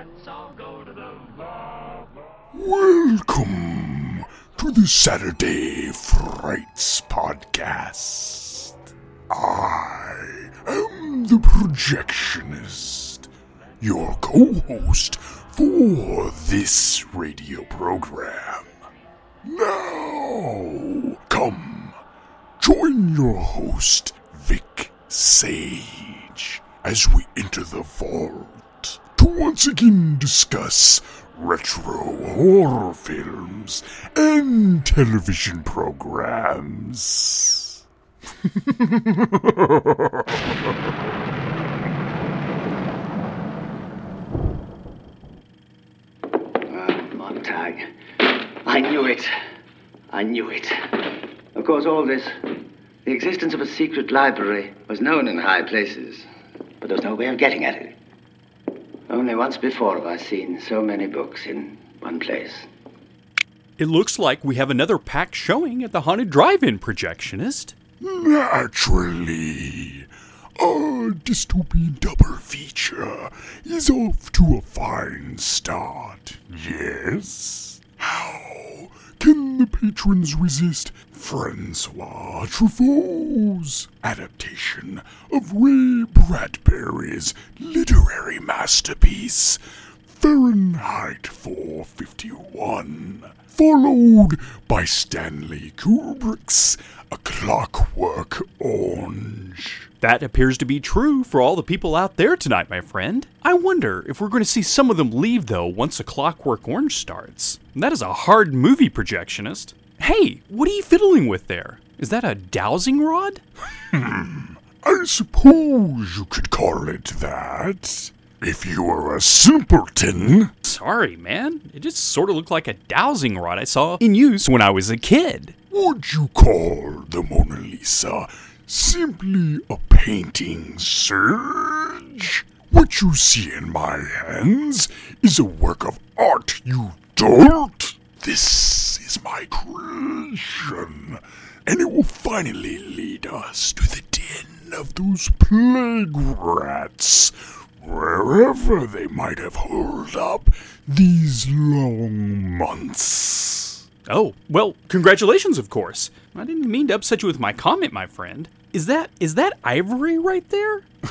Let's all go to the. Welcome to the Saturday Frights Podcast. I am the projectionist, your co host for this radio program. Now, come, join your host, Vic Sage, as we enter the vault to once again discuss retro horror films and television programs. Montag. I knew it. I knew it. Of course, all this, the existence of a secret library, was known in high places, but there was no way of getting at it. Only once before have I seen so many books in one place. It looks like we have another packed showing at the Haunted Drive-In Projectionist. Naturally, our dystopian double feature is off to a fine start. Yes? How can the patrons resist Francois Truffaut's adaptation of Ray Bradbury's literary masterpiece, Fahrenheit 451, followed by Stanley Kubrick's A Clockwork Orange. That appears to be true for all the people out there tonight, my friend. I wonder if we're going to see some of them leave, though, once A Clockwork Orange starts. That is a hard movie, projectionist. Hey, what are you fiddling with there? Is that a dowsing rod? Hmm, I suppose you could call it that. If you are a simpleton. Sorry, man. It just sort of looked like a dowsing rod I saw in use when I was a kid. Would you call the Mona Lisa simply a painting, Serge? What you see in my hands is a work of art, you dolt! This is my creation, and it will finally lead us to the den of those plague rats, wherever they might have holed up these long months. Oh, well, congratulations, of course. I didn't mean to upset you with my comment, my friend. Is that is that ivory right there?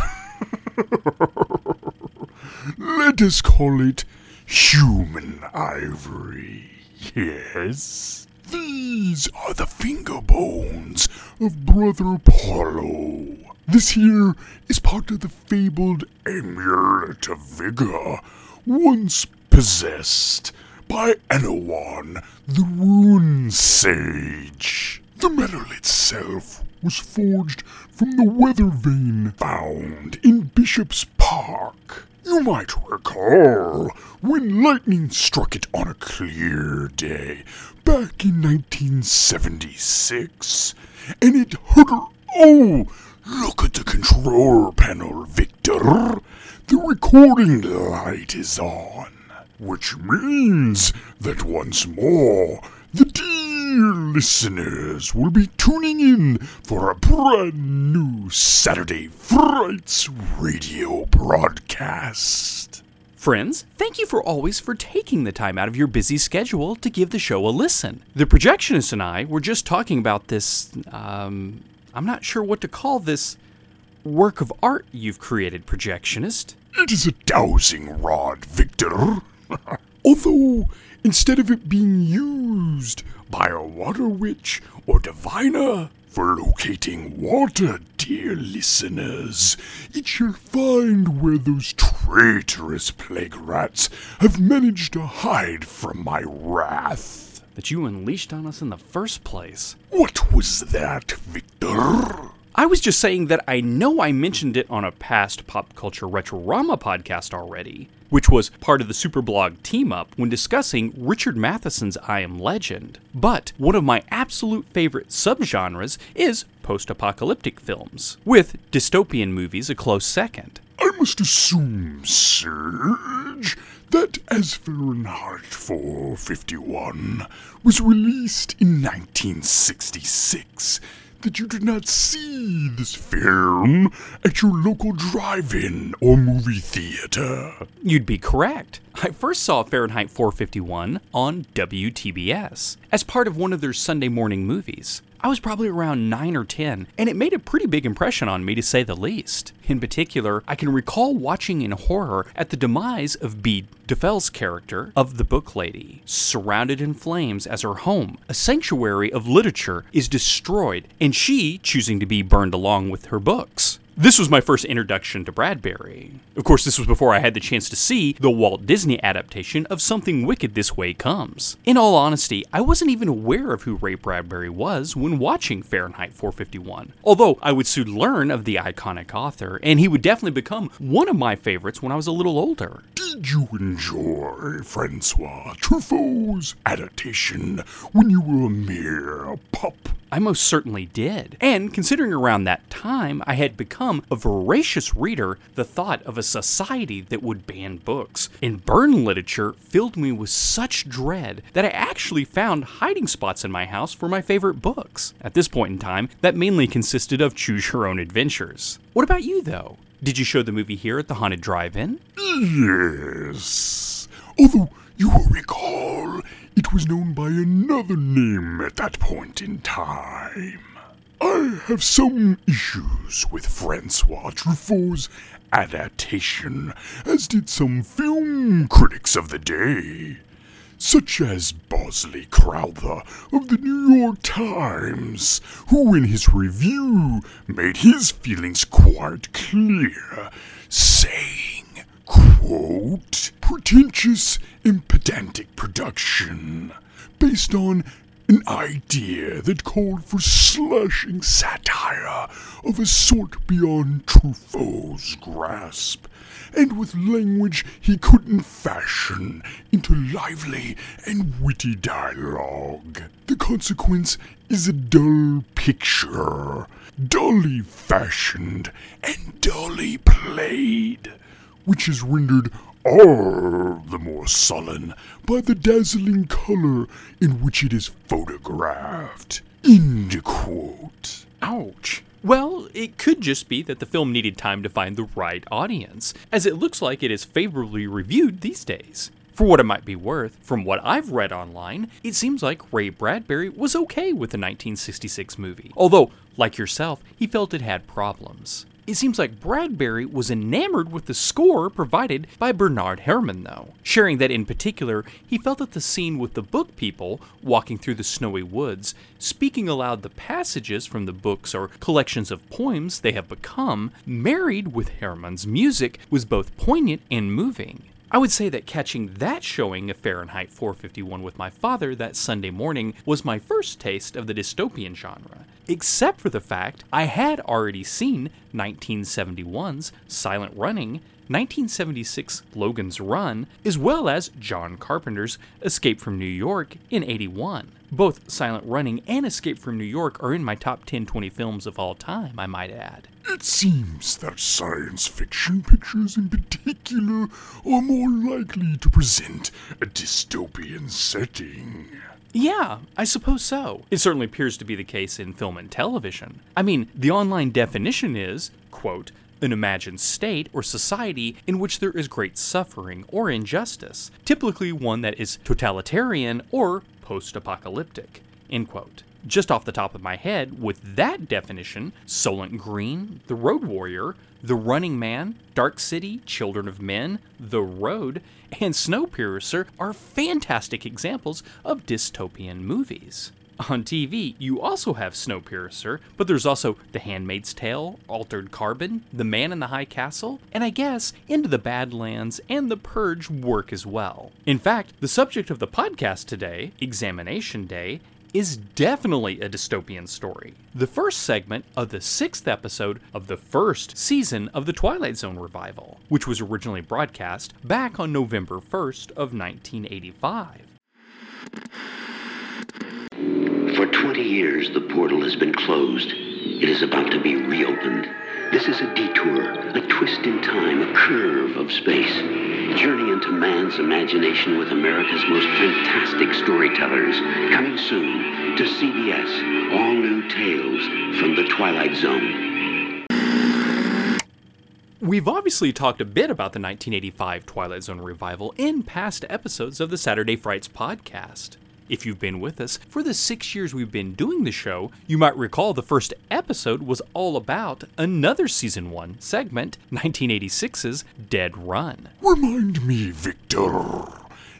Let us call it human ivory. Yes. These are the finger bones of Brother Apollo. This here is part of the fabled amulet of vigor, once possessed by Anawan, the rune sage. The metal itself was forged from the weather vane found in Bishop's Park. You might recall when lightning struck it on a clear day back in 1976, and it hurt. Oh, look at the control panel, Victor. The recording light is on, which means that once more the dear listeners will be tuning in for a brand new Saturday Frights radio broadcast. Friends, thank you for always for taking the time out of your busy schedule to give the show a listen. The projectionist and I were just talking about this um I'm not sure what to call this work of art you've created, projectionist. It is a dowsing rod, Victor. Although, instead of it being used by a water witch or diviner for locating water, dear listeners, it shall find where those traitorous plague rats have managed to hide from my wrath. That you unleashed on us in the first place. What was that, Victor? I was just saying that I know I mentioned it on a past Pop Culture Retrorama podcast already, which was part of the Superblog team up when discussing Richard Matheson's I Am Legend. But one of my absolute favorite subgenres is post apocalyptic films, with dystopian movies a close second. I must assume, Serge, that as Fahrenheit 451 was released in 1966, that you did not see this film at your local drive in or movie theater. You'd be correct. I first saw Fahrenheit 451 on WTBS as part of one of their Sunday morning movies. I was probably around 9 or 10, and it made a pretty big impression on me to say the least. In particular, I can recall watching in horror at the demise of Bee Duffell's character of the Book Lady, surrounded in flames as her home, a sanctuary of literature, is destroyed, and she choosing to be burned along with her books. This was my first introduction to Bradbury. Of course, this was before I had the chance to see the Walt Disney adaptation of Something Wicked This Way Comes. In all honesty, I wasn't even aware of who Ray Bradbury was when watching Fahrenheit 451, although I would soon learn of the iconic author, and he would definitely become one of my favorites when I was a little older. Did you enjoy Francois Truffaut's adaptation when you were a mere pup? I most certainly did. And considering around that time I had become a voracious reader, the thought of a society that would ban books and burn literature filled me with such dread that I actually found hiding spots in my house for my favorite books. At this point in time, that mainly consisted of choose your own adventures. What about you, though? Did you show the movie here at the Haunted Drive In? Yes. Although you will recall it was known by another name at that point in time. I have some issues with Francois Truffaut's adaptation, as did some film critics of the day, such as Bosley Crowther of the New York Times, who in his review made his feelings quite clear, saying, quote, pretentious and pedantic production based on an idea that called for slashing satire of a sort beyond Truffaut's grasp, and with language he couldn't fashion into lively and witty dialogue. The consequence is a dull picture, dully fashioned and dully played, which is rendered all the more sullen by the dazzling color in which it is photographed. End quote. Ouch. Well, it could just be that the film needed time to find the right audience, as it looks like it is favorably reviewed these days. For what it might be worth, from what I've read online, it seems like Ray Bradbury was okay with the 1966 movie, although, like yourself, he felt it had problems. It seems like Bradbury was enamored with the score provided by Bernard Herrmann, though, sharing that in particular, he felt that the scene with the book people walking through the snowy woods, speaking aloud the passages from the books or collections of poems they have become, married with Herrmann's music, was both poignant and moving. I would say that catching that showing of Fahrenheit 451 with my father that Sunday morning was my first taste of the dystopian genre, except for the fact I had already seen 1971's Silent Running, 1976 Logan's Run, as well as John Carpenter's Escape from New York in 81. Both Silent Running and Escape from New York are in my top 10 20 films of all time, I might add. It seems that science fiction pictures in particular are more likely to present a dystopian setting. Yeah, I suppose so. It certainly appears to be the case in film and television. I mean, the online definition is, quote, an imagined state or society in which there is great suffering or injustice, typically one that is totalitarian or post apocalyptic. End quote. Just off the top of my head, with that definition, Soylent Green, The Road Warrior, The Running Man, Dark City, Children of Men, The Road, and Snowpiercer are fantastic examples of dystopian movies. On TV, you also have Snowpiercer, but there's also The Handmaid's Tale, Altered Carbon, The Man in the High Castle, and I guess Into the Badlands and The Purge work as well. In fact, the subject of the podcast today, Examination Day, is definitely a dystopian story. The first segment of the sixth episode of the first season of the Twilight Zone revival, which was originally broadcast back on November 1st of 1985. For 20 years, the portal has been closed. It is about to be reopened. This is a detour, a twist in time, a curve of space. Journey into man's imagination with America's most fantastic storytellers. Coming soon to CBS. All new tales from the Twilight Zone. We've obviously talked a bit about the 1985 Twilight Zone revival in past episodes of the Saturday Frights podcast. If you've been with us for the six years we've been doing the show, you might recall the first episode was all about another season one segment, 1986's Dead Run. Remind me, Victor,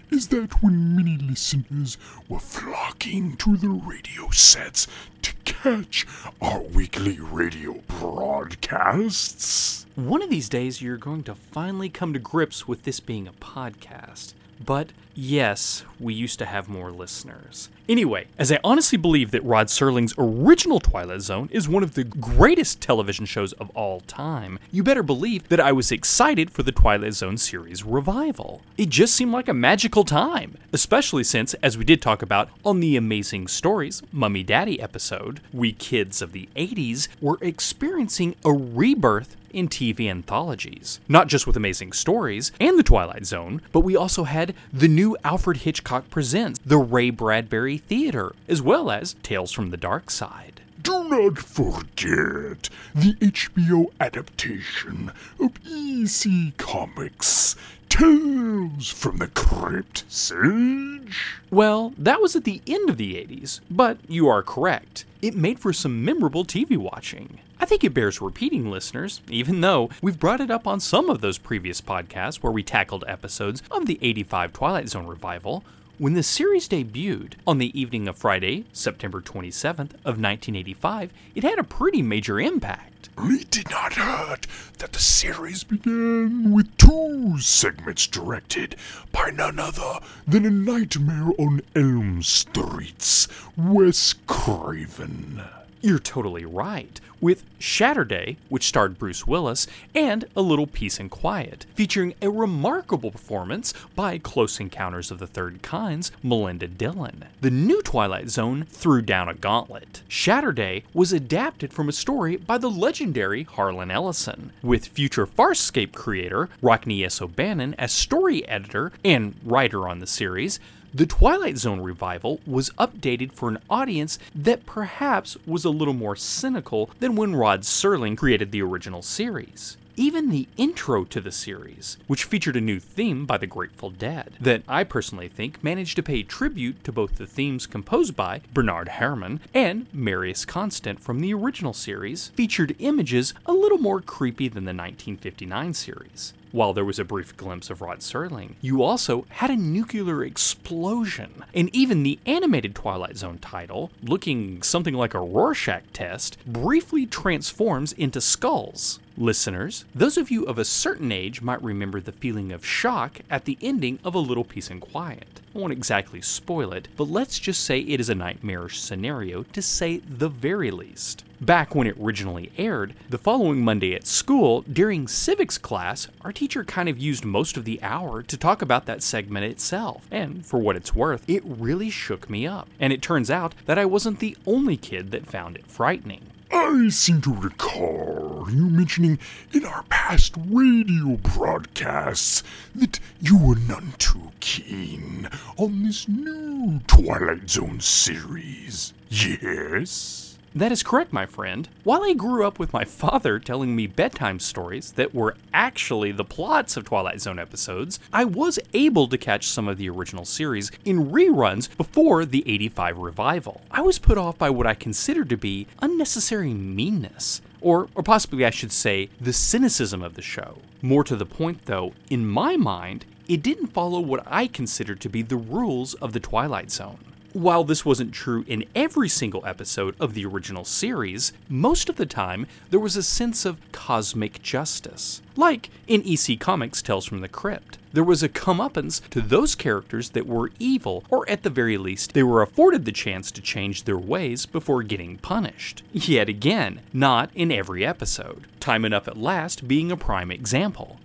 is that when many listeners were flocking to the radio sets to catch our weekly radio broadcasts? One of these days, you're going to finally come to grips with this being a podcast. But yes, we used to have more listeners. Anyway, as I honestly believe that Rod Serling's original Twilight Zone is one of the greatest television shows of all time, you better believe that I was excited for the Twilight Zone series revival. It just seemed like a magical time, especially since, as we did talk about on the Amazing Stories Mummy Daddy episode, we kids of the 80s were experiencing a rebirth in TV anthologies. Not just with Amazing Stories and The Twilight Zone, but we also had the new Alfred Hitchcock Presents, The Ray Bradbury Theater, as well as Tales from the Dark Side. Do not forget the HBO adaptation of EC Comics Tales from the Crypt Sage. Well, that was at the end of the 80s, but you are correct. It made for some memorable TV watching. I think it bears repeating, listeners, even though we've brought it up on some of those previous podcasts where we tackled episodes of the 85 Twilight Zone revival. When the series debuted on the evening of Friday, September 27th of 1985, it had a pretty major impact. It did not hurt that the series began with two segments directed by none other than a nightmare on Elm Street's Wes Craven. You're totally right. With Shatterday, which starred Bruce Willis, and A Little Peace and Quiet, featuring a remarkable performance by Close Encounters of the Third Kind's Melinda Dillon. The new Twilight Zone threw down a gauntlet. Shatterday was adapted from a story by the legendary Harlan Ellison, with future Farscape creator Rockne S. O'Bannon as story editor and writer on the series. The Twilight Zone revival was updated for an audience that perhaps was a little more cynical than when Rod Serling created the original series. Even the intro to the series, which featured a new theme by the Grateful Dead, that I personally think managed to pay tribute to both the themes composed by Bernard Herrmann and Marius Constant from the original series, featured images a little more creepy than the 1959 series. While there was a brief glimpse of Rod Serling, you also had a nuclear explosion. And even the animated Twilight Zone title, looking something like a Rorschach test, briefly transforms into skulls. Listeners, those of you of a certain age might remember the feeling of shock at the ending of A Little Peace and Quiet. I won't exactly spoil it, but let's just say it is a nightmarish scenario to say the very least. Back when it originally aired, the following Monday at school, during civics class, our teacher kind of used most of the hour to talk about that segment itself. And for what it's worth, it really shook me up. And it turns out that I wasn't the only kid that found it frightening. I seem to recall you mentioning in our past radio broadcasts that you were none too keen on this new Twilight Zone series. Yes? That is correct, my friend. While I grew up with my father telling me bedtime stories that were actually the plots of Twilight Zone episodes, I was able to catch some of the original series in reruns before the 85 revival. I was put off by what I considered to be unnecessary meanness. Or, or possibly I should say, the cynicism of the show. More to the point, though, in my mind, it didn't follow what I considered to be the rules of the Twilight Zone. While this wasn't true in every single episode of the original series, most of the time there was a sense of cosmic justice. Like in EC Comics Tales from the Crypt, there was a comeuppance to those characters that were evil, or at the very least, they were afforded the chance to change their ways before getting punished. Yet again, not in every episode. Time Enough at Last being a prime example.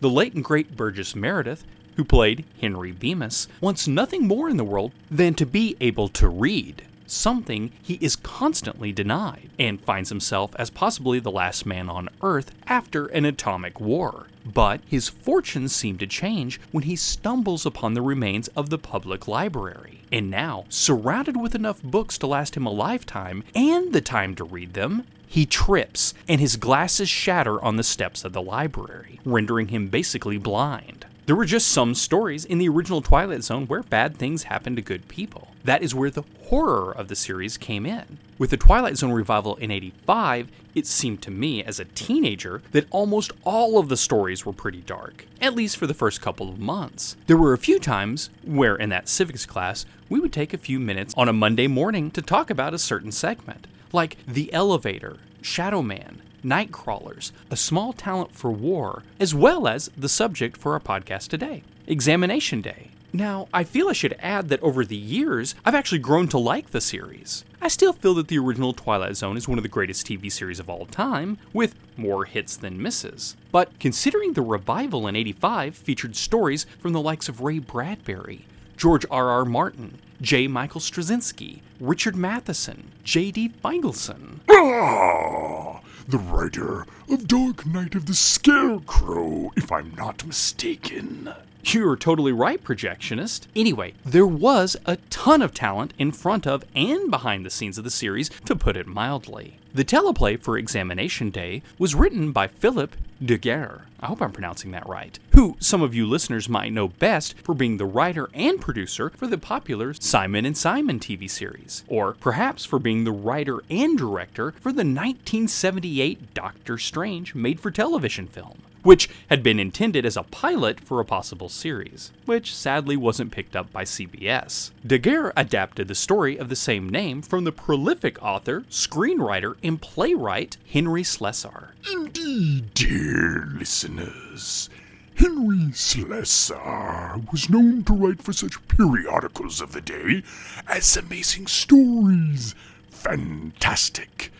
The late and great Burgess Meredith who played Henry Bemis, wants nothing more in the world than to be able to read. something he is constantly denied, and finds himself as possibly the last man on Earth after an atomic war. But his fortunes seem to change when he stumbles upon the remains of the public library. And now, surrounded with enough books to last him a lifetime and the time to read them, he trips and his glasses shatter on the steps of the library, rendering him basically blind. There were just some stories in the original Twilight Zone where bad things happened to good people. That is where the horror of the series came in. With the Twilight Zone revival in 85, it seemed to me as a teenager that almost all of the stories were pretty dark, at least for the first couple of months. There were a few times where, in that civics class, we would take a few minutes on a Monday morning to talk about a certain segment, like The Elevator, Shadow Man, Nightcrawlers, a small talent for war, as well as the subject for our podcast today, Examination Day. Now, I feel I should add that over the years, I've actually grown to like the series. I still feel that the original Twilight Zone is one of the greatest TV series of all time, with more hits than misses. But considering the revival in 85 featured stories from the likes of Ray Bradbury, George R. R. Martin, J. Michael Straczynski, Richard Matheson, J.D. Feigelson, Ah, the writer of Dark Knight of the Scarecrow, if I'm not mistaken. You're totally right, projectionist. Anyway, there was a ton of talent in front of and behind the scenes of the series, to put it mildly. The teleplay for Examination Day was written by Philip DeGuere. I hope I'm pronouncing that right. Who some of you listeners might know best for being the writer and producer for the popular Simon and Simon TV series, or perhaps for being the writer and director for the 1978 Doctor Strange made for television film which had been intended as a pilot for a possible series, which sadly wasn't picked up by CBS. DeGuere adapted the story of the same name from the prolific author, screenwriter, and playwright Henry Slesar. Indeed, dear listeners. Henry Slesar was known to write for such periodicals of the day as Amazing Stories, Fantastic,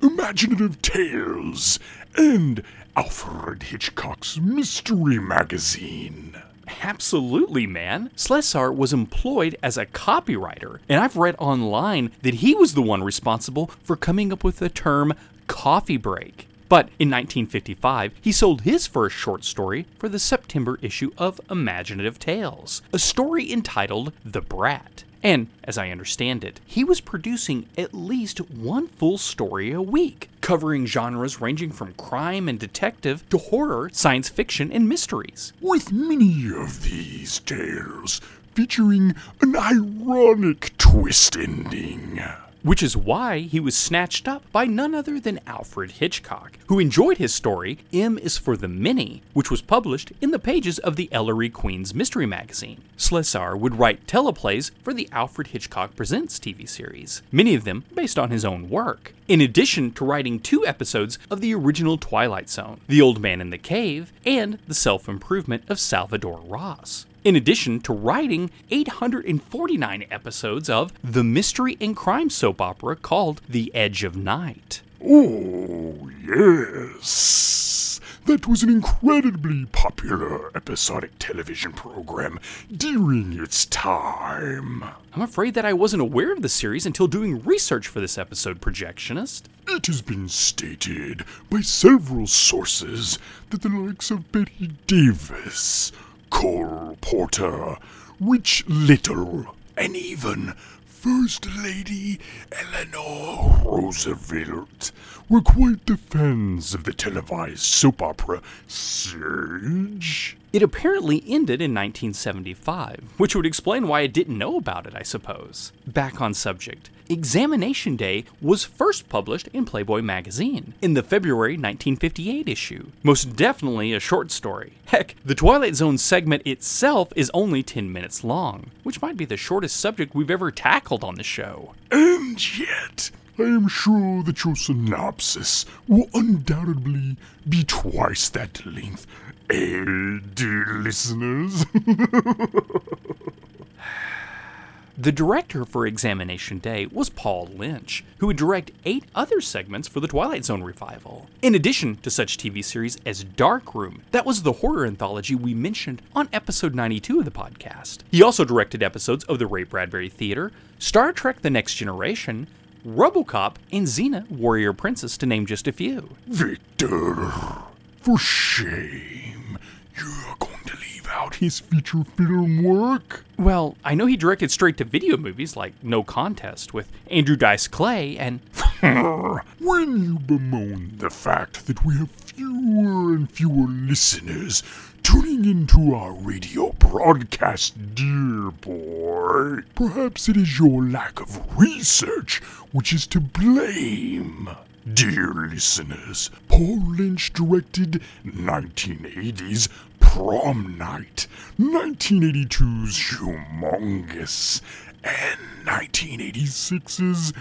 Imaginative Tales, and Alfred Hitchcock's Mystery Magazine. Absolutely, man. Slesar was employed as a copywriter, and I've read online that he was the one responsible for coming up with the term coffee break. But in 1955, he sold his first short story for the September issue of Imaginative Tales, a story entitled The Brat. And, as I understand it, he was producing at least one full story a week, covering genres ranging from crime and detective to horror, science fiction, and mysteries. With many of these tales featuring an ironic twist ending. Which is why he was snatched up by none other than Alfred Hitchcock, who enjoyed his story, M is for the Many, which was published in the pages of the Ellery Queen's Mystery Magazine. Slesar would write teleplays for the Alfred Hitchcock Presents TV series, many of them based on his own work, in addition to writing two episodes of the original Twilight Zone, The Old Man in the Cave, and The Self Improvement of Salvador Ross in addition to writing 849 episodes of the mystery and crime soap opera called The Edge of Night. Oh, yes. That was an incredibly popular episodic television program during its time. I'm afraid that I wasn't aware of the series until doing research for this episode, Projectionist. It has been stated by several sources that the likes of Bette Davis, Cole Porter, Rich Little, and even First Lady Eleanor Roosevelt were quite the fans of the televised soap opera Serge. It apparently ended in 1975, which would explain why I didn't know about it, I suppose. Back on subject. Examination Day was first published in Playboy magazine in the February 1958 issue. Most definitely a short story. Heck, the Twilight Zone segment itself is only 10 minutes long, which might be the shortest subject we've ever tackled on the show. And yet, I am sure that your synopsis will undoubtedly be twice that length. Dear listeners? The director for Examination Day was Paul Lynch, who would direct eight other segments for the Twilight Zone revival, in addition to such TV series as Darkroom, that was the horror anthology we mentioned on episode 92 of the podcast. He also directed episodes of the Ray Bradbury Theater, Star Trek The Next Generation, Robocop, and Xena Warrior Princess, to name just a few. Victor, for shame. You're going to leave out his feature film work? Well, I know he directed straight to video movies like No Contest with Andrew Dice Clay and. when you bemoan the fact that we have fewer and fewer listeners tuning into our radio broadcast, dear boy, perhaps it is your lack of research which is to blame. Dear listeners, Paul Lynch directed 1980's Prom Night, 1982's Humongous, and 1986's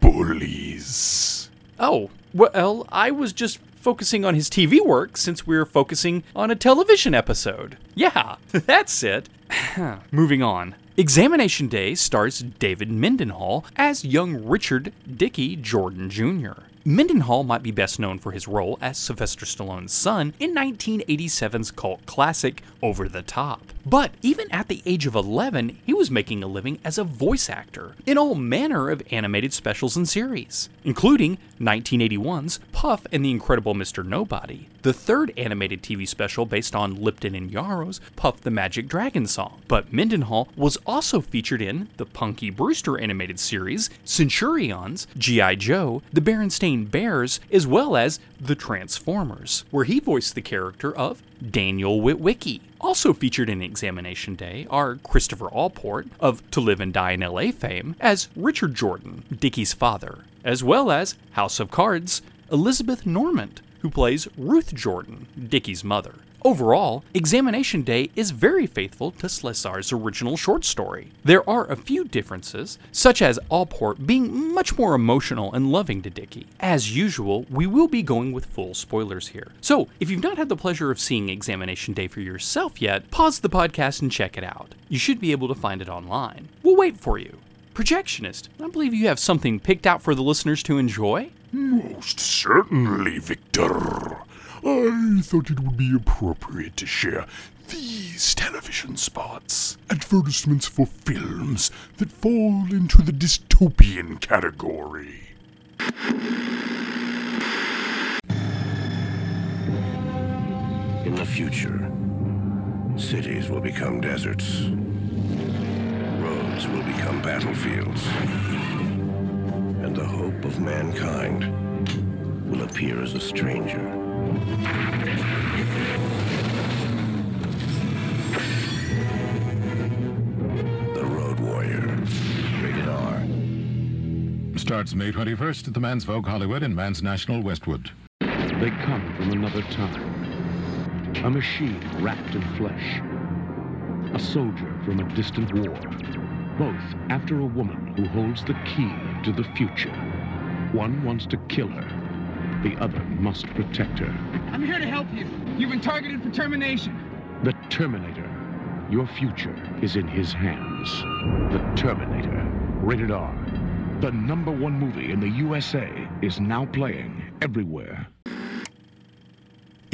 Bullies. Oh, well, I was just focusing on his TV work since we are focusing on a television episode. Yeah, that's it. Moving on. Examination Day stars David Mendenhall as young Richard Dickie Jordan Jr. Mendenhall might be best known for his role as Sylvester Stallone's son in 1987's cult classic Over the Top. But even at the age of 11, he was making a living as a voice actor in all manner of animated specials and series, including 1981's Puff and the Incredible Mr. Nobody, the third animated TV special based on Lipton and Yarrow's Puff the Magic Dragon song. But Mendenhall was also featured in the Punky Brewster animated series, Centurions, G.I. Joe, the Berenstain Bears, as well as The Transformers, where he voiced the character of Daniel Witwicky. Also featured in Examination Day are Christopher Allport of To Live and Die in LA fame as Richard Jordan, Dickie's father, as well as House of Cards, Elizabeth Norment, who plays Ruth Jordan, Dickie's mother. Overall, Examination Day is very faithful to Slesar's original short story. There are a few differences, such as Allport being much more emotional and loving to Dickie. As usual, we will be going with full spoilers here. So, if you've not had the pleasure of seeing Examination Day for yourself yet, pause the podcast and check it out. You should be able to find it online. We'll wait for you. Projectionist, I believe you have something picked out for the listeners to enjoy? Most certainly, Victor. I thought it would be appropriate to share these television spots. Advertisements for films that fall into the dystopian category. In the future, cities will become deserts. Roads will become battlefields. And the hope of mankind will appear as a stranger. The Road Warrior. Rated R. Starts May 21st at the Mann's Vogue Hollywood in Mann's National Westwood. They come from another time. A machine wrapped in flesh. A soldier from a distant war. Both after a woman who holds the key to the future. One wants to kill her. The other must protect her. I'm here to help you. You've been targeted for termination. The Terminator. Your future is in his hands. The Terminator. Rated R. The number one movie in the USA is now playing everywhere.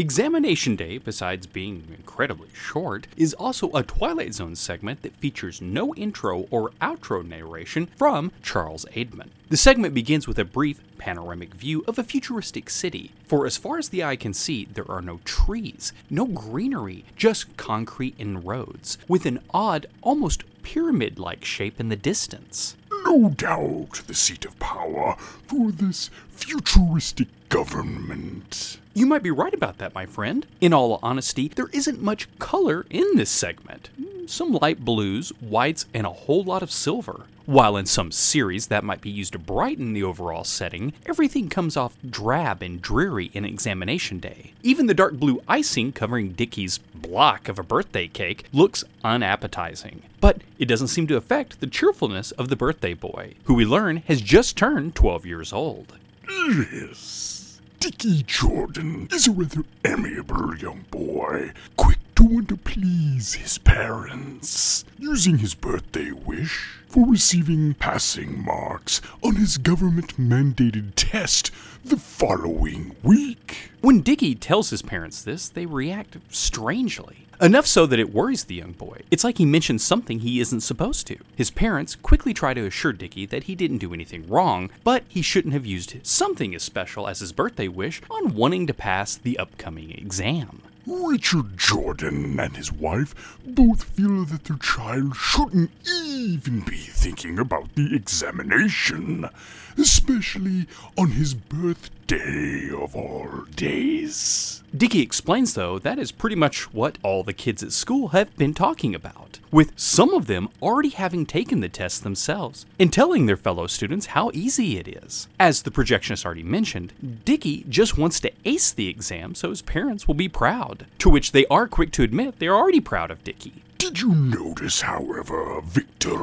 Examination Day, besides being incredibly short, is also a Twilight Zone segment that features no intro or outro narration from Charles Aidman. The segment begins with a brief panoramic view of a futuristic city. For as far as the eye can see, there are no trees, no greenery, just concrete and roads, with an odd, almost pyramid like shape in the distance. No doubt the seat of power for this futuristic government. You might be right about that, my friend. In all honesty, there isn't much color in this segment. Some light blues, whites, and a whole lot of silver. While in some series that might be used to brighten the overall setting, everything comes off drab and dreary in examination day. Even the dark blue icing covering Dickie's block of a birthday cake looks unappetizing. But it doesn't seem to affect the cheerfulness of the birthday boy, who we learn has just turned 12 years old. Yes. Dickie Jordan is a rather amiable young boy, quick to want to please his parents, using his birthday wish for receiving passing marks on his government mandated test the following week. When Dicky tells his parents this, they react strangely. Enough so that it worries the young boy. It's like he mentioned something he isn't supposed to. His parents quickly try to assure Dicky that he didn't do anything wrong, but he shouldn't have used something as special as his birthday wish on wanting to pass the upcoming exam. Richard Jordan and his wife both feel that their child shouldn't even be thinking about the examination, especially on his birthday of all days. Dicky explains, though, that is pretty much what all the kids at school have been talking about, with some of them already having taken the test themselves and telling their fellow students how easy it is. As the projectionist already mentioned, Dicky just wants to ace the exam so his parents will be proud, to which they are quick to admit they are already proud of Dicky. Did you notice, however, Victor,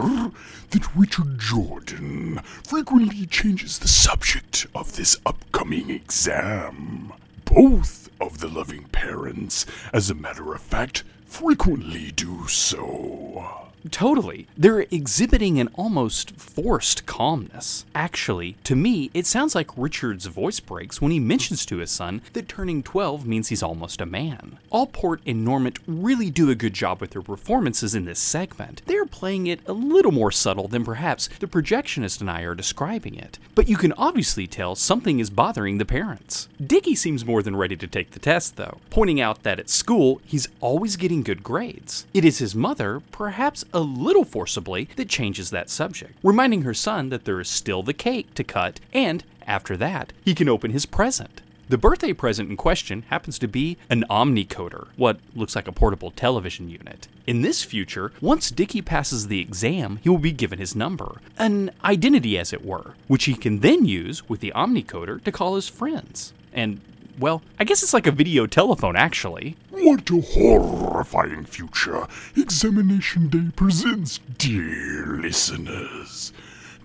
that Richard Jordan frequently changes the subject of this upcoming exam? Both of the loving parents, as a matter of fact, frequently do so. Totally. They're exhibiting an almost forced calmness. Actually, to me, it sounds like Richard's voice breaks when he mentions to his son that turning 12 means he's almost a man. Allport and Norment really do a good job with their performances in this segment. They're playing it a little more subtle than perhaps the projectionist and I are describing it, but you can obviously tell something is bothering the parents. Dicky seems more than ready to take the test, though, pointing out that at school he's always getting good grades. It is his mother, perhaps a little forcibly, that changes that subject, reminding her son that there is still the cake to cut, and after that, he can open his present. The birthday present in question happens to be an omnicoder, what looks like a portable television unit. In this future, once Dicky passes the exam, he will be given his number, an identity as it were, which he can then use with the omnicoder to call his friends. And, well, I guess it's like a video telephone actually. What a horrifying future Examination Day presents, dear listeners.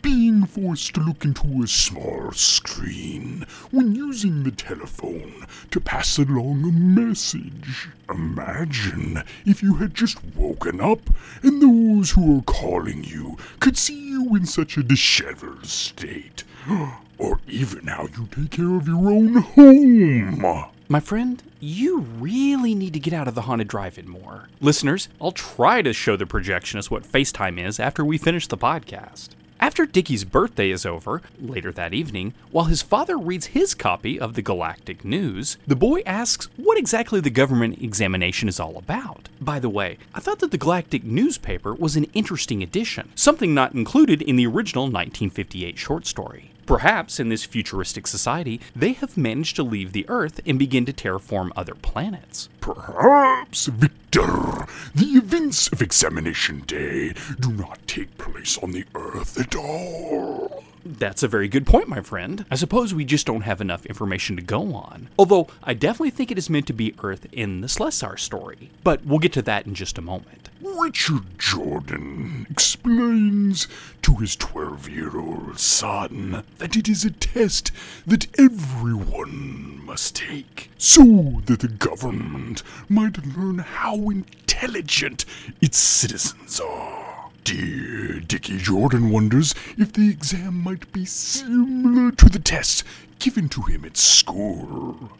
Being forced to look into a small screen when using the telephone to pass along a message. Imagine if you had just woken up and those who are calling you could see you in such a disheveled state. Or even how you take care of your own home. My friend, you really need to get out of the haunted drive-in more. Listeners, I'll try to show the projectionist what FaceTime is after we finish the podcast. After Dickie's birthday is over, later that evening, while his father reads his copy of the Galactic News, the boy asks what exactly the government examination is all about. By the way, I thought that the Galactic newspaper was an interesting addition, something not included in the original 1958 short story. Perhaps in this futuristic society, they have managed to leave the Earth and begin to terraform other planets. Perhaps, Victor, the events of Examination Day do not take place on the Earth at all. That's a very good point, my friend. I suppose we just don't have enough information to go on. Although, I definitely think it is meant to be Earth in the Slesar story. But we'll get to that in just a moment. Richard Jordan explains to his 12 year old son that it is a test that everyone must take so that the government might learn how intelligent its citizens are. Dear Dickie Jordan wonders if the exam might be similar to the test given to him at school.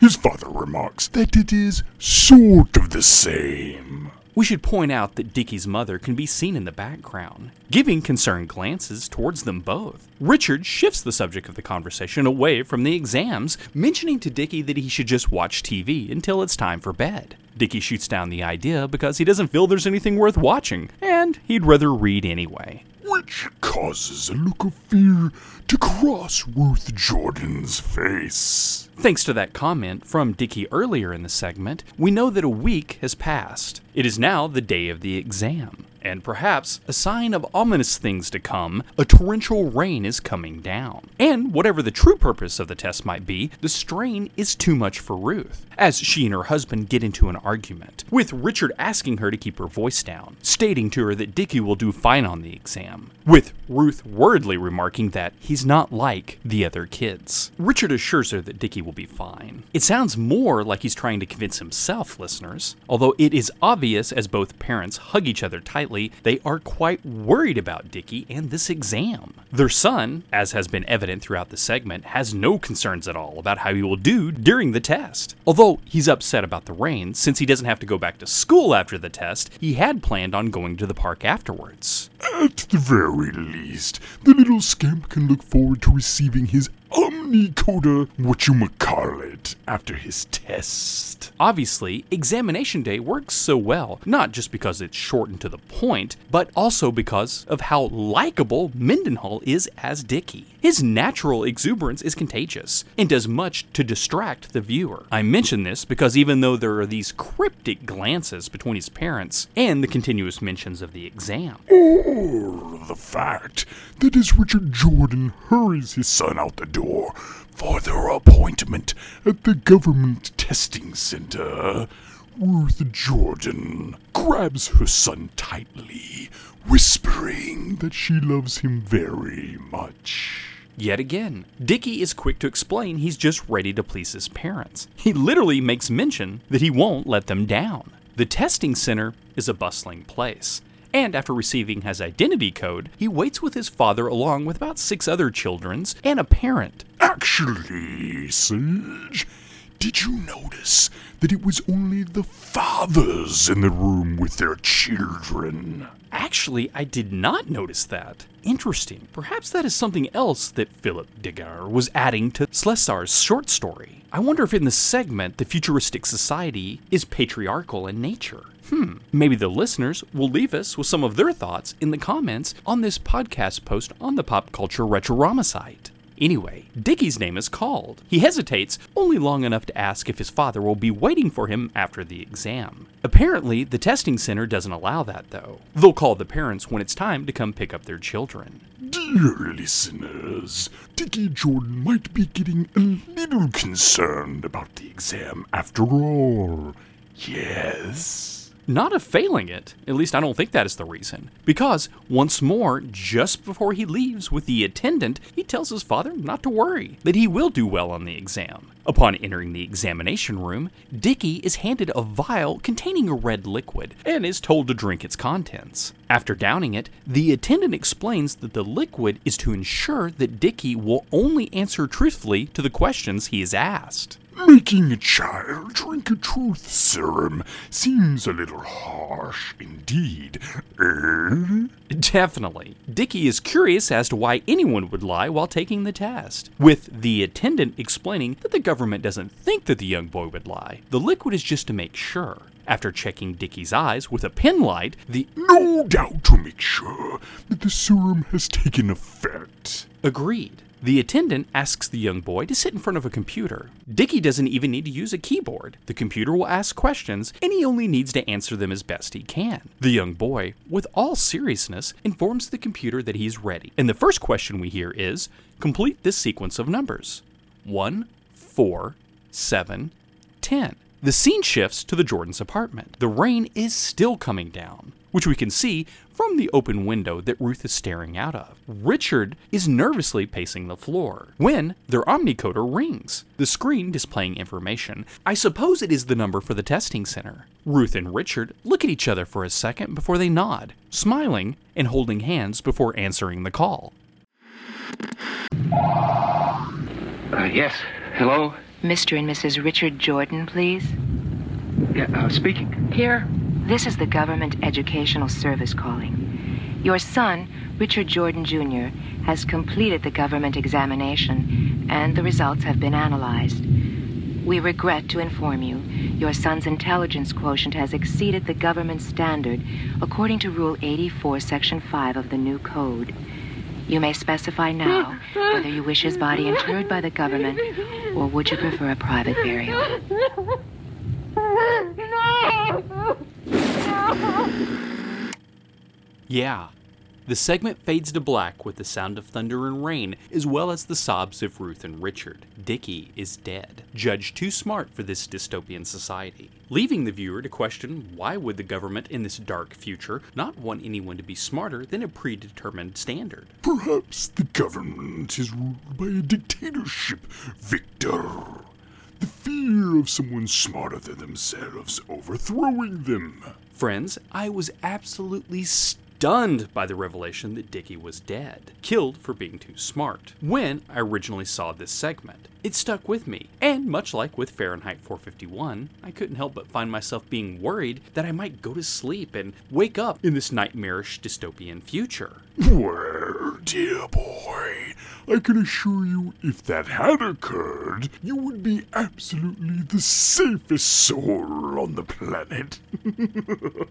His father remarks that it is sort of the same. We should point out that Dickie's mother can be seen in the background, giving concerned glances towards them both. Richard shifts the subject of the conversation away from the exams, mentioning to Dickie that he should just watch TV until it's time for bed. Dickie shoots down the idea because he doesn't feel there's anything worth watching, and he'd rather read anyway. Which causes a look of fear to cross Ruth Jordan's face. Thanks to that comment from Dickie earlier in the segment, we know that a week has passed. It is now the day of the exam. And perhaps a sign of ominous things to come, a torrential rain is coming down. And whatever the true purpose of the test might be, the strain is too much for Ruth, as she and her husband get into an argument, with Richard asking her to keep her voice down, stating to her that Dickie will do fine on the exam, with Ruth wordly remarking that he's not like the other kids. Richard assures her that Dickie will be fine. It sounds more like he's trying to convince himself, listeners, although it is obvious as both parents hug each other tightly, they are quite worried about Dickie and this exam. Their son, as has been evident throughout the segment, has no concerns at all about how he will do during the test. Although he's upset about the rain, since he doesn't have to go back to school after the test, he had planned on going to the park afterwards. At the very least, the little scamp can look forward to receiving his Omnicoder whatchamacallit after his test. Obviously, examination day works so well, not just because it's short and to the point, but also because of how likable Mendenhall is as Dickie. His natural exuberance is contagious and does much to distract the viewer. I mention this because even though there are these cryptic glances between his parents and the continuous mentions of the exam, Or the fact that as Richard Jordan hurries his son out the door for their appointment at the government testing center, Ruth Jordan grabs her son tightly, whispering that she loves him very much. Yet again, Dickie is quick to explain he's just ready to please his parents. He literally makes mention that he won't let them down. The testing center is a bustling place. And after receiving his identity code, he waits with his father along with about six other children's and a parent. Actually, Sage, did you notice that it was only the fathers in the room with their children? Actually, I did not notice that. Interesting. Perhaps that is something else that Philip DeGuere was adding to Slesar's short story. I wonder if in this segment the futuristic society is patriarchal in nature. Hmm, maybe the listeners will leave us with some of their thoughts in the comments on this podcast post on the Pop Culture Retrorama site. Anyway, Dickie's name is called. He hesitates only long enough to ask if his father will be waiting for him after the exam. Apparently, the testing center doesn't allow that, though. They'll call the parents when it's time to come pick up their children. Dear listeners, Dickie Jordan might be getting a little concerned about the exam after all. Yes? Not of failing it, at least I don't think that is the reason. Because, once more, just before he leaves with the attendant, he tells his father not to worry, that he will do well on the exam. Upon entering the examination room, Dickie is handed a vial containing a red liquid and is told to drink its contents. After downing it, the attendant explains that the liquid is to ensure that Dickie will only answer truthfully to the questions he is asked. Making a child drink a truth serum seems a little harsh indeed. Eh? Definitely. Dickie is curious as to why anyone would lie while taking the test, with the attendant explaining that the government doesn't think that the young boy would lie. The liquid is just to make sure. After checking Dickie's eyes with a pen light, the No doubt to make sure that the serum has taken effect. agreed. The attendant asks the young boy to sit in front of a computer. Dickie doesn't even need to use a keyboard. The computer will ask questions, and he only needs to answer them as best he can. The young boy, with all seriousness, informs the computer that he's ready. And the first question we hear is complete this sequence of numbers 1, 4, 7, 10. The scene shifts to the Jordans' apartment. The rain is still coming down, which we can see from the open window that Ruth is staring out of. Richard is nervously pacing the floor when their omnicoder rings, the screen displaying information. I suppose it is the number for the testing center. Ruth and Richard look at each other for a second before they nod, smiling and holding hands before answering the call. Uh, yes. Hello? Mr. and Mrs. Richard Jordan, please. Yeah, uh, speaking. Here. This is the Government Educational Service calling. Your son, Richard Jordan Jr., has completed the government examination, and the results have been analyzed. We regret to inform you your son's intelligence quotient has exceeded the government standard according to Rule 84, Section 5 of the new code. You may specify now whether you wish his body interred by the government or would you prefer a private burial. Yeah. The segment fades to black with the sound of thunder and rain, as well as the sobs of Ruth and Richard. Dickie is dead, judged too smart for this dystopian society, leaving the viewer to question why would the government in this dark future not want anyone to be smarter than a predetermined standard? Perhaps the government is ruled by a dictatorship, Victor. Of someone smarter than themselves overthrowing them. Friends, I was absolutely stunned by the revelation that Dickie was dead, killed for being too smart, when I originally saw this segment. It stuck with me, and much like with Fahrenheit 451, I couldn't help but find myself being worried that I might go to sleep and wake up in this nightmarish dystopian future. Well, dear boy, I can assure you if that had occurred, you would be absolutely the safest soul on the planet.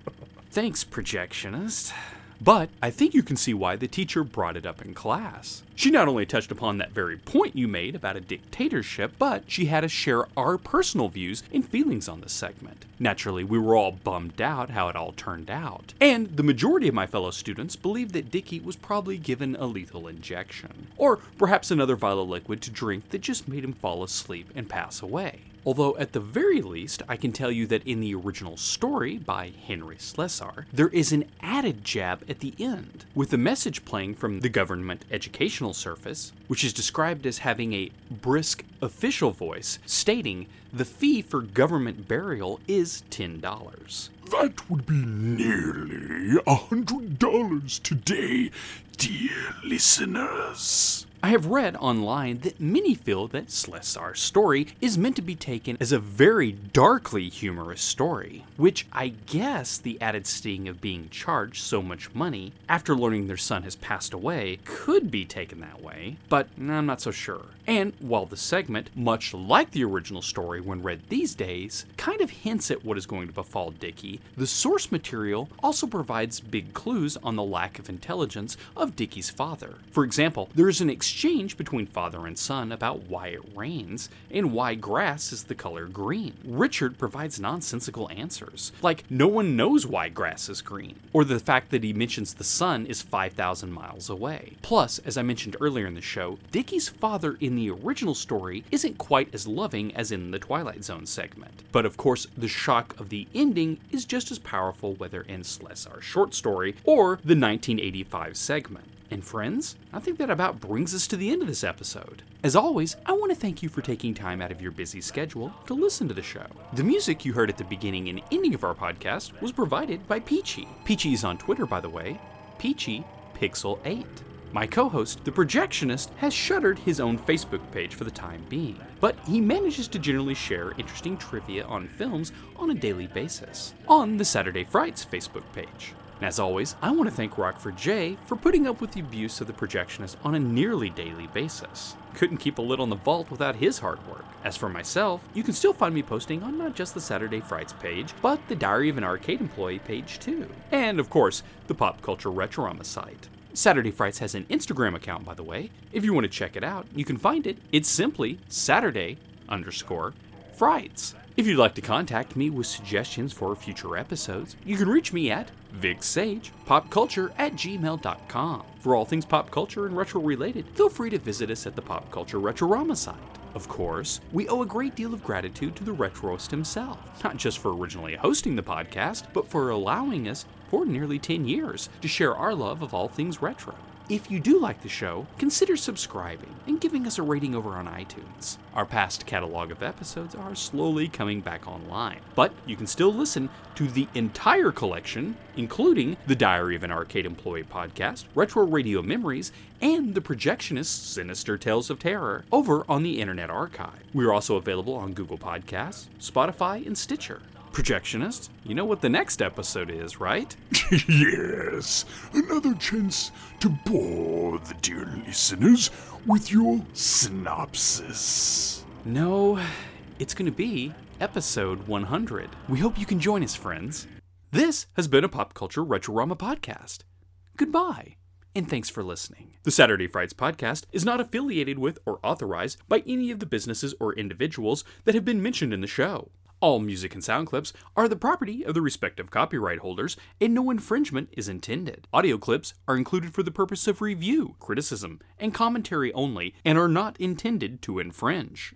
Thanks, projectionist. But I think you can see why the teacher brought it up in class. She not only touched upon that very point you made about a dictatorship, but she had us share our personal views and feelings on the segment. Naturally, we were all bummed out how it all turned out. And the majority of my fellow students believed that Dickie was probably given a lethal injection, or perhaps another vital liquid to drink that just made him fall asleep and pass away. Although, at the very least, I can tell you that in the original story by Henry Slesar, there is an added jab at the end, with the message playing from the Government Educational Service, which is described as having a brisk official voice stating the fee for government burial is $10. That would be nearly a hundred dollars today, dear listeners. I have read online that many feel that Slesar's story is meant to be taken as a very darkly humorous story, which I guess the added sting of being charged so much money after learning their son has passed away could be taken that way, but I'm not so sure. And while the segment, much like the original story when read these days, kind of hints at what is going to befall Dickie, the source material also provides big clues on the lack of intelligence of Dickie's father. For example, there is an exchange between father and son about why it rains and why grass is the color green. Richard provides nonsensical answers, like no one knows why grass is green, or the fact that he mentions the sun is 5,000 miles away. Plus, as I mentioned earlier in the show, Dickie's father in the original story isn't quite as loving as in the Twilight Zone segment. But of course, the shock of the ending is just as powerful whether in Slesar's short story or the 1985 segment. And friends, I think that about brings us to the end of this episode. As always, I want to thank you for taking time out of your busy schedule to listen to the show. The music you heard at the beginning and ending of our podcast was provided by Peachy. Peachy is on Twitter, by the way, Peachy Pixel 8. My co host, the projectionist, has shuttered his own Facebook page for the time being, but he manages to generally share interesting trivia on films on a daily basis on the Saturday Frights Facebook page. And as always, I want to thank Rockford J for putting up with the abuse of the projectionist on a nearly daily basis. Couldn't keep a lid on the vault without his hard work. As for myself, you can still find me posting on not just the Saturday Frights page, but the Diary of an Arcade Employee page too. And of course, the Pop Culture Retrorama site. Saturday Frights has an Instagram account, by the way. If you want to check it out, you can find it. It's simply Saturday underscore Frights. If you'd like to contact me with suggestions for future episodes, you can reach me at vigsagepopculture at gmail.com. For all things pop culture and retro related, feel free to visit us at the Pop Culture Retrorama site. Of course, we owe a great deal of gratitude to the Retroist himself, not just for originally hosting the podcast, but for allowing us, for nearly 10 years, to share our love of all things retro. If you do like the show, consider subscribing and giving us a rating over on iTunes. Our past catalog of episodes are slowly coming back online, but you can still listen to the entire collection, including the Diary of an Arcade Employee podcast, Retro Radio Memories, and the Projectionist's Sinister Tales of Terror over on the Internet Archive. We are also available on Google Podcasts, Spotify, and Stitcher. Projectionist, you know what the next episode is, right? yes, another chance to bore the dear listeners with your synopsis. No, it's going to be episode 100. We hope you can join us, friends. This has been a Pop Culture Retrorama podcast. Goodbye, and thanks for listening. The Saturday Frights podcast is not affiliated with or authorized by any of the businesses or individuals that have been mentioned in the show. All music and sound clips are the property of the respective copyright holders, and no infringement is intended. Audio clips are included for the purpose of review, criticism, and commentary only, and are not intended to infringe.